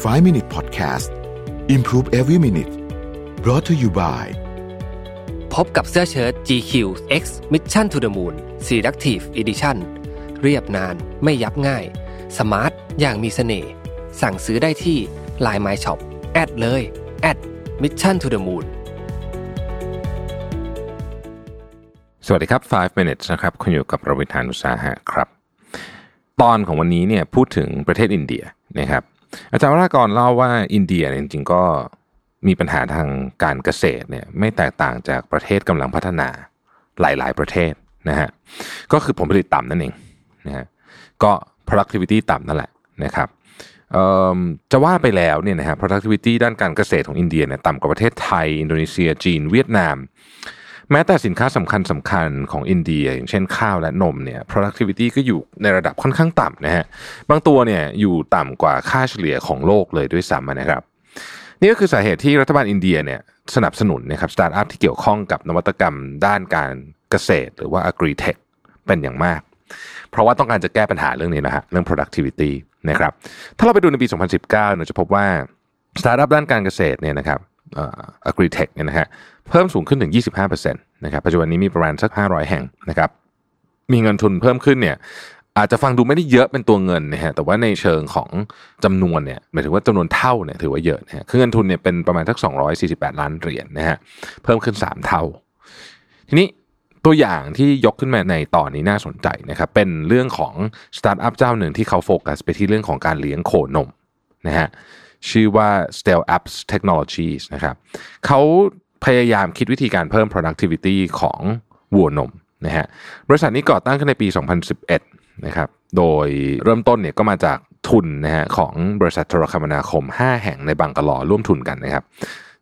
5 Minute Podcast Improve Every Minute brought to you by พบกับเสื้อเชิ้ต GQ X Mission to the Moon Selective Edition เรียบนานไม่ยับง่าย สมาร์ทอย่างมีเสน่ห์สั่งซื้อได้ที่ Line My Shop แอดเลยแอด Mission to the Moon สวัสดีครับ 5 minutes นะครับ คุณอยู่กับรวิทานุสาหะครับ ตอนของวันนี้เนี่ยพูดถึงประเทศอินเดียนะครับ อาจารย์วรากรเล่าว่าอินเดียจริงๆก็มีปัญหาทางการเกษตรเนี่ยไม่แตกต่างจากประเทศกำลังพัฒนาหลายๆ ประเทศนะฮะก็คือผลผลิตต่ำนั่นเองนะฮะก็ productivity ต่ำนั่นแหละนะครับจะว่าไปแล้วเนี่ยนะฮะ productivity ด้านการเกษตรของอินเดียเนี่ยต่ำกว่าประเทศไทย อินโดนีเซียจีน เวียดนาม แม้แต่สินค้าสำคัญสำคัญของอินเดีย อย่างเช่นข้าวและนมเนี่ย productivity ก็อยู่ในระดับค่อนข้างต่ำนะฮะบางตัวเนี่ยอยู่ต่ำกว่าค่าเฉลี่ยของโลกเลยด้วยซ้ำนะครับ นี่ก็คือสาเหตุที่รัฐบาลอินเดียเนี่ยสนับสนุนนะครับสตาร์ทอัพที่เกี่ยวข้องกับนวัตกรรมด้านการเกษตร หรือว่า agri tech เป็นอย่างมาก เพราะว่าต้องการจะแก้ปัญหาเรื่องนี้นะฮะเรื่อง productivity นะครับถ้าเราไปดูในปี 2019 เราจะพบว่าสตาร์ทอัพด้านการเกษตรเนี่ยนะครับ อ่อ agri tech เนี่ยนะฮะเพิ่มสูงขึ้นถึง 25%นะครับปัจจุบันนี้มีประมาณสัก 500 แห่งนะครับมีเงินทุนเพิ่มขึ้นเนี่ยอาจจะฟังดูไม่ได้เยอะเป็นตัวเงินนะฮะแต่ว่าในเชิงของจำนวนเนี่ยหมายถึงว่าจำนวนเท่าเนี่ยถือว่าเยอะนะฮะคือเงินทุนเนี่ยเป็นประมาณสัก 248 ล้านเหรียญนะฮะเพิ่มขึ้น 3 เท่า ทีนี้ตัวอย่างที่ยกขึ้นมาในตอนนี้น่าสนใจนะครับเป็นเรื่องของสตาร์ทอัพเจ้าหนึ่งที่เขาโฟกัสไปที่เรื่องของการเลี้ยงโคนมนะฮะ ชื่อว่า Stell Apps Technologies นะครับเขาพยายามคิดวิธีการเพิ่ม productivity ของวัวนมนะฮะบริษัทนี้ก่อตั้งขึ้นในปี 2011 นะครับ โดยเริ่มต้นเนี่ยก็มาจากทุนนะฮะของบริษัทโทรคมนาคม 5 แห่งในบังกะลอร่วมทุนกันนะครับ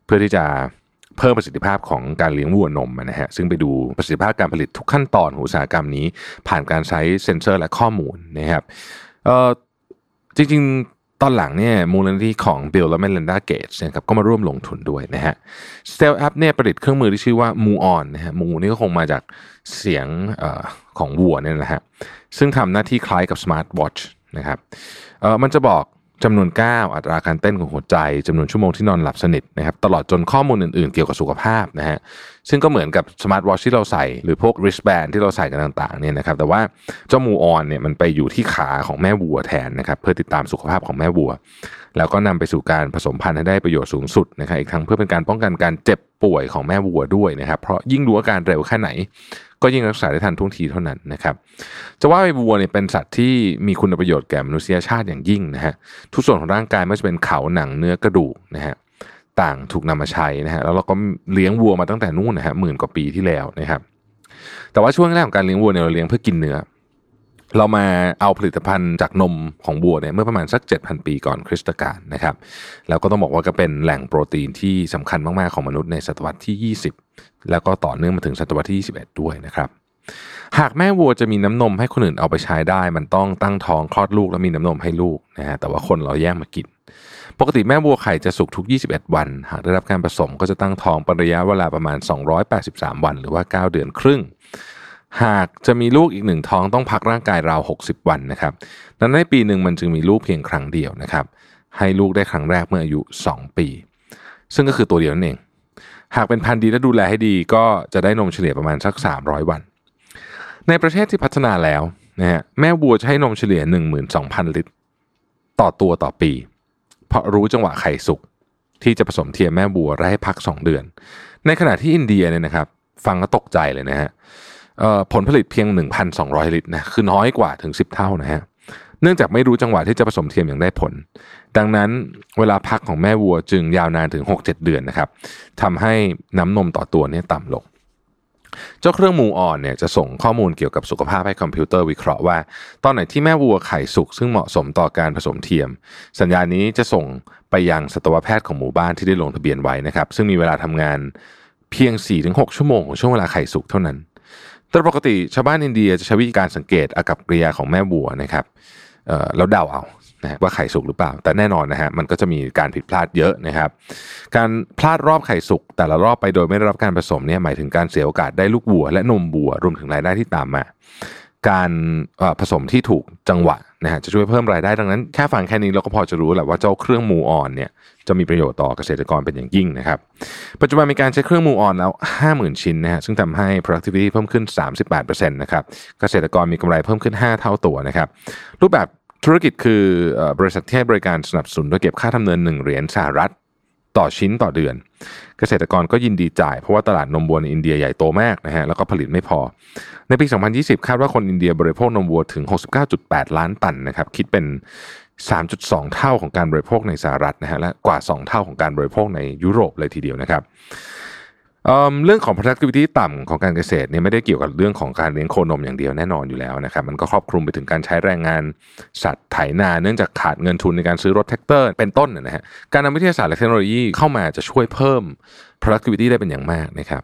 เพื่อที่จะเพิ่มประสิทธิภาพของการเลี้ยงวัวนมนะฮะซึ่งไปดูประสิทธิภาพการผลิตทุกขั้นตอนของอุตสาหกรรมนี้ ผ่านการใช้เซ็นเซอร์และข้อมูลนะครับเอ่อจริงๆ ตอนหลังเนี่ยมูลนิธิของ Bill และ Melinda Gates นะครับก็มาร่วมลงทุนด้วยนะฮะ Stellapps เนี่ยประดิษฐ์เครื่องมือที่ชื่อว่า MooOn นนะฮะมูนี่ก็คงมาจากเสียงร้องของวัวเนี่ยนะฮะซึ่งทำหน้าที่คล้ายกับ Smart Watch นะครับเออมันจะบอกจำนวนก้าวอัตราการเต้นของหัวใจจำนวนชั่วโมงที่นอนหลับสนิทนะครับตลอดจนข้อมูลอื่นๆ เกี่ยวกับสุขภาพนะฮะซึ่งก็เหมือนกับ smart watch ที่เราใส่ หรือพวก wristband ที่เราใส่กันต่างๆเนี่ยนะครับแต่ว่าเจ้ามูออนเนี่ยมันไปอยู่ที่ขาของแม่วัวแทนนะครับเพื่อติดตามสุขภาพของแม่วัว แล้วก็นำไปสู่การผสมพันธุ์ให้ได้ประโยชน์สูงสุดนะครับอีกทั้งเพื่อเป็นการป้องกันการเจ็บป่วยของแม่วัวด้วยนะครับเพราะยิ่งรู้อาการเร็วแค่ไหน ก็ยิ่งรักษาได้ทันท่วงทีเท่านั้นนะครับจะว่าไปวัวเนี่ยเป็นสัตว์ที่มีคุณประโยชน์แก่มนุษยชาติอย่างยิ่งนะฮะทุกส่วนของร่างกายไม่ว่าจะเป็นเขาหนังเนื้อกระดูกนะฮะ ต่างถูกนำมาใช้นะฮะแล้วเราก็เลี้ยงวัวมาตั้งแต่นู่นนะฮะหมื่นกว่าปีที่แล้วนะครับแต่ว่าช่วงแรกของการเลี้ยงวัวเนี่ยเราเลี้ยงเพื่อกินเนื้อ เรามาเอาผลิตภัณฑ์จากนมของวัวเนี่ยเมื่อประมาณสัก 7,000 ปีก่อนคริสตกาลนะครับแล้วก็ต้องบอกว่าก็เป็นแหล่งโปรตีนที่สำคัญมากๆของมนุษย์ในศตวรรษที่ 20 แล้วก็ต่อเนื่องมาถึงศตวรรษที่ 21 ด้วยนะครับหากแม่วัวจะมีน้ำนมให้คนอื่นเอาไปใช้ได้ มันต้องตั้งท้องคลอดลูกแล้วมีน้ำนมให้ลูกนะฮะแต่ว่าคนเราแย่งมากิน ปกติแม่วัวไข่จะสุกทุก 21 วัน หากได้รับการผสมก็จะตั้งท้องเป็นระยะเวลาประมาณ 283 วัน หรือว่า 9 เดือนครึ่ง หากจะมีลูกอีกหนึ่งท้องต้องพักร่างกายราว 60 วันนะครับดังนั้นในปีหนึ่งมันจึงมีลูกเพียงครั้งเดียวนะครับ ให้ลูกได้ครั้งแรกเมื่ออายุ 2 ปี ซึ่งก็คือตัวเดียวนั่นเอง หากเป็นพันธุ์ดีและดูแลให้ดีก็จะได้นมเฉลี่ยประมาณสัก 300 วัน ในประเทศที่พัฒนาแล้วนะฮะแม่วัวจะให้นมเฉลี่ย 12,000 ลิตร ต่อตัวต่อปี เพราะรู้จังหวะไข่สุกที่จะผสมเทียมแม่วัวและให้พัก 2 เดือน ในขณะที่อินเดียเนี่ยนะครับ ฟังก็ตกใจเลยนะฮะผลผลิตเพียง 1,200 ลิตรนะคือน้อยกว่าถึง 10 เท่านะฮะเนื่องจากไม่รู้จังหวะที่จะผสมเทียมอย่างได้ผล ดังนั้นเวลาพักของแม่วัวจึงยาวนานถึง 6-7 เดือนนะครับทำให้น้ำนมต่อตัวเนี่ยต่ำลง เจ้าเครื่องมูออนเนี่ยจะส่งข้อมูลเกี่ยวกับสุขภาพให้คอมพิวเตอร์วิเคราะห์ว่า ตอนไหนที่แม่วัวไข่สุกซึ่งเหมาะสมต่อการผสมเทียม สัญญาณนี้จะส่งไปยังสัตวแพทย์ของหมู่บ้านที่ได้ลงทะเบียนไว้นะครับ ซึ่งมีเวลาทำงานเพียง 4-6 ชั่วโมงของช่วงเวลาไข่สุกเท่านั้นโดยปกติชาวบ้านอินเดียจะใช้วิธีการสังเกตอากับกริยาของแม่วัวนะครับเอ่อแล้วเดาเอา นะว่าไข่สุกหรือเปล่า แต่แน่นอนนะฮะมันก็จะมีการผิดพลาดเยอะนะครับ การพลาดรอบไข่สุกแต่ละรอบไปโดยไม่ได้รับการผสมเนี่ยหมายถึงการเสียโอกาสได้ลูกวัว และนมวัวรวมถึงรายได้ที่ตามมา การผสมที่ถูกจังหวะนะฮะจะช่วยเพิ่มรายได้ดังนั้นแค่ฟังแค่นี้เราก็พอจะรู้แหละว่าเจ้าเครื่องมูออนเนี่ยจะมีประโยชน์ต่อเกษตรกรเป็นอย่างยิ่งนะครับ ปัจจุบันมีการใช้เครื่องมูออนแล้ว 50,000 ชิ้นนะฮะซึ่งทำให้ productivity เพิ่มขึ้น 38%นะครับเกษตรกรมีกำไรเพิ่มขึ้น 5 เท่าตัวนะครับรูปแบบ ธุรกิจคือบริษัทที่ให้บริการสนับสนุนโดยเก็บค่าทำเนิน1เหรียญสหรัฐต่อชิ้นต่อเดือน เกษตรกรก็ยินดีจ่ายเพราะว่าตลาดนมวัวในอินเดียใหญ่โตมากนะฮะแล้วก็ผลิตไม่พอ ในปี 2020 คาดว่าคนอินเดียบริโภคนมวัวถึง 69.8 ล้านตันนะครับคิดเป็น 3.2 เท่าของการบริโภคในสหรัฐนะฮะและกว่า 2 เท่าของการบริโภคในยุโรปเลยทีเดียวนะครับ เรื่องของ productivity ต่ำของการเกษตรเนี่ยไม่ได้เกี่ยวกับเรื่องของการเลี้ยงโคนมอย่างเดียวแน่นอนอยู่แล้วนะครับมันก็ครอบคลุมไปถึงการใช้แรงงานสัตว์ไถนาเนื่องจากขาดเงินทุนในการซื้อรถแทรกเตอร์เป็นต้นนะฮะการนำวิทยาศาสตร์และเทคโนโลยีเข้ามาจะช่วยเพิ่ม productivity ได้เป็นอย่างมากนะครับ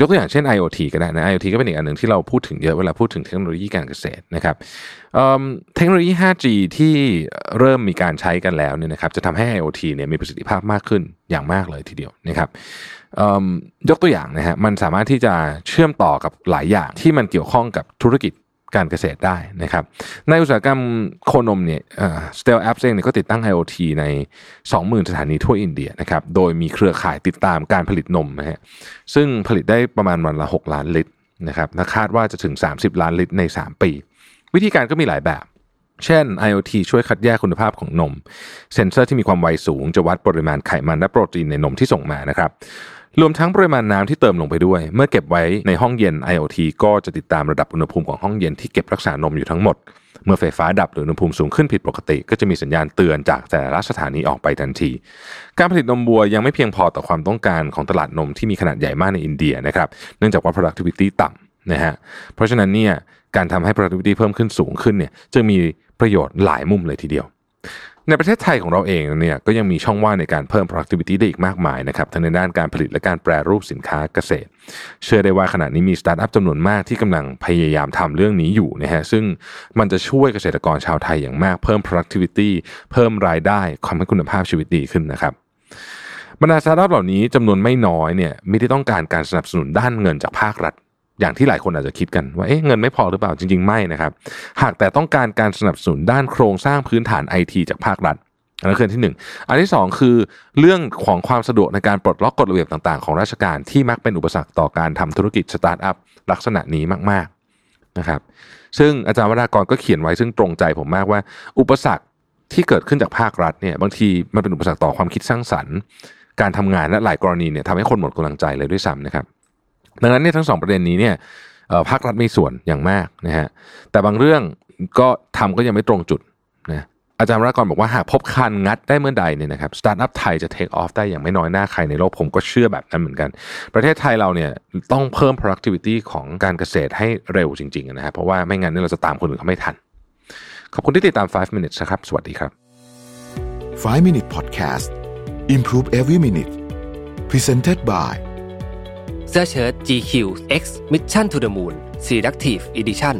ยกตัวอย่างเช่น IoT ก็ได้นะ IoT ก็เป็นอีกอันหนึ่งที่เราพูดถึงเยอะเวลาพูดถึงเทคโนโลยีการเกษตรนะครับเทคโนโลยี 5G ที่เริ่มมีการใช้กันแล้วเนี่ยนะครับจะทำให้ IoT เนี่ยมีประสิทธิภาพมากขึ้นอย่างมากเลยทีเดียวนะครับ ยกตัวอย่างนะฮะมันสามารถที่จะเชื่อมต่อกับหลายอย่างที่มันเกี่ยวข้องกับธุรกิจการเกษตรได้นะครับ ในอุตสาหกรรมโคนมเนี่ยสเตลแอปเองเนี่ยก็ติดตั้ง IoT ใน 20,000 สถานีทั่วอินเดียนะครับ โดยมีเครือข่ายติดตามการผลิตนมนะฮะ ซึ่งผลิตได้ประมาณวันละ 6 ล้านลิตรนะครับและคาดว่าจะถึง 30 ล้านลิตรใน 3 ปี วิธีการก็มีหลายแบบ เช่น IoT ช่วยคัดแยกคุณภาพของนม เซ็นเซอร์ที่มีความไวสูงจะวัดปริมาณไขมันและโปรตีนในนมที่ส่งมานะครับ รวมทั้งปริมาณน้ำที่เติมลงไปด้วย เมื่อเก็บไว้ในห้องเย็น IoT ก็จะติดตามระดับอุณหภูมิของห้องเย็นที่เก็บรักษานมอยู่ทั้งหมด เมื่อไฟฟ้าดับหรืออุณหภูมิสูงขึ้นผิดปกติ ก็จะมีสัญญาณเตือนจากแต่ละสถานีออกไปทันที การผลิตนมวัวยังไม่เพียงพอต่อความต้องการของตลาดนมที่มีขนาดใหญ่มากในอินเดียนะครับ เนื่องจากว่า productivity ต่ำนะฮะ เพราะฉะนั้นเนี่ยการทำให้ productivity เพิ่มขึ้นสูงขึ้นเนี่ยจะมีประโยชน์หลายมุมเลยทีเดียว ในประเทศไทยของเราเองเนี่ยก็ยังมีช่องว่างในการเพิ่ม productivity ได้อีกมากมายนะครับทั้งในด้านการผลิตและการแปรรูปสินค้าเกษตร เชื่อได้ว่าขณะนี้มีสตาร์ทอัพจำนวนมากที่กำลังพยายามทำเรื่องนี้อยู่นะฮะซึ่งมันจะช่วยเกษตรกรชาวไทยอย่างมากเพิ่ม productivity เพิ่มรายได้ความให้คุณภาพชีวิตดีขึ้นนะครับบรรดาสตาร์ทอัพเหล่านี้จำนวนไม่น้อยเนี่ยไม่ได้ต้องการการสนับสนุนด้านเงินจากภาครัฐ อย่างที่หลายคนอาจจะคิดกันว่าเอ๊ะเงินไม่พอหรือเปล่าจริง ๆ ไม่นะครับ หากแต่ต้องการการสนับสนุนด้านโครงสร้างพื้นฐานไอทีจากภาครัฐอันนั้นคือที่หนึ่งอันที่สองคือเรื่องของความสะดวกในการปลดล็อกกฎระเบียบต่าง ๆ ของราชการที่มักเป็นอุปสรรคต่อการทำธุรกิจสตาร์ทอัพลักษณะนี้มากๆนะครับซึ่งอาจารย์วรากรก็เขียนไว้ซึ่งตรงใจผมมากว่า อุปสรรคที่เกิดขึ้นจากภาครัฐเนี่ยบางทีมันเป็นอุปสรรคต่อความคิดสร้างสรรค์ การทำงานและหลายกรณีเนี่ยทำให้คนหมดกำลังใจเลยด้วยซ้ำนะครับ ดังนั้นเนี่ยทั้งสองประเด็นนี้เนี่ยภาครัฐมีส่วนอย่างมากนะฮะแต่บางเรื่องก็ทำก็ยังไม่ตรงจุดนะอาจารย์วรากรบอกว่าหากพบคันงัดได้เมื่อใดเนี่ยนะครับสตาร์ทอัพไทยจะเทคออฟได้อย่างไม่น้อยหน้าใครในโลกผมก็เชื่อแบบนั้นเหมือนกัน ประเทศไทยเราเนี่ยต้องเพิ่ม productivity ของการเกษตรให้เร็วจริงๆนะครับเพราะว่าไม่งั้นเนี่ยเราจะตามคนอื่นเขาไม่ทัน ขอบคุณที่ติดตาม 5 minutes นะครับ สวัสดีครับ 5 minute podcast improve every minute presented by เสื้อเชิ้ต GQ X Mission to the Moon Selective Edition